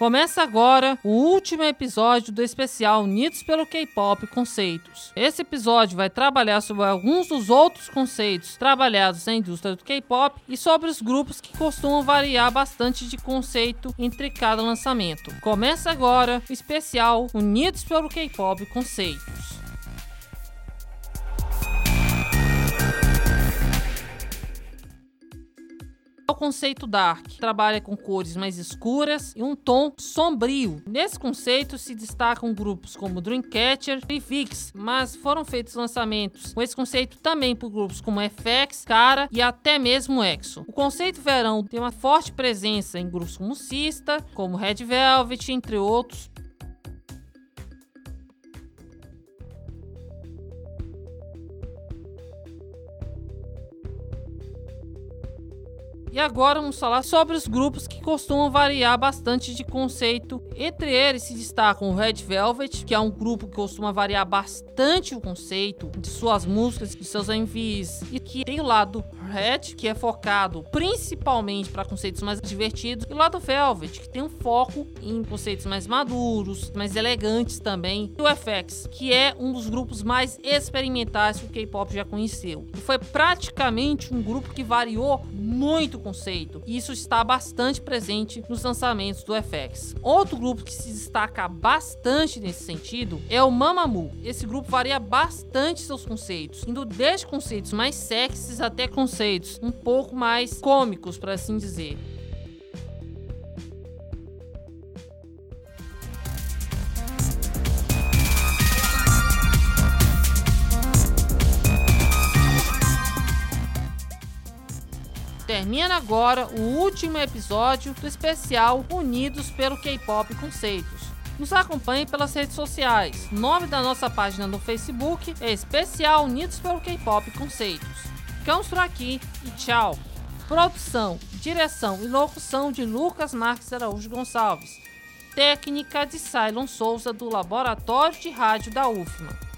Começa agora o último episódio do especial Unidos pelo K-Pop Conceitos. Esse episódio vai trabalhar sobre alguns dos outros conceitos trabalhados na indústria do K-pop e sobre os grupos que costumam variar bastante de conceito entre cada lançamento. Começa agora o especial Unidos pelo K-Pop Conceitos. O conceito dark. Trabalha com cores mais escuras e um tom sombrio. Nesse conceito se destacam grupos como Dreamcatcher e Vix, mas foram feitos lançamentos com esse conceito também por grupos como FX, Cara e até mesmo EXO. O conceito verão tem uma forte presença em grupos como Sista, como Red Velvet, entre outros, E agora vamos falar sobre os grupos que costumam variar bastante de conceito. Entre eles se destacam o Red Velvet, que é um grupo que costuma variar bastante o conceito de suas músicas, de seus MVs, e que tem o lado Red, que é focado principalmente para conceitos mais divertidos, e o lado Velvet, que tem um foco em conceitos mais maduros, mais elegantes também, e o FX, que é um dos grupos mais experimentais que o K-pop já conheceu. E foi praticamente um grupo que variou muito o conceito, e isso está bastante presente nos lançamentos do FX. Outro grupo que se destaca bastante nesse sentido é o Mamamoo. Esse grupo varia bastante seus conceitos, indo desde conceitos mais sexys até conceitos um pouco mais cômicos, para assim dizer. Termina agora o último episódio do especial Unidos pelo K-Pop Conceitos. Nos acompanhe pelas redes sociais. O nome da nossa página no Facebook é Especial Unidos pelo K-Pop Conceitos. Ficamos por aqui e tchau. Produção, direção e locução de Lucas Marques Araújo Gonçalves. Técnica de Cylon Souza do Laboratório de Rádio da UFMA.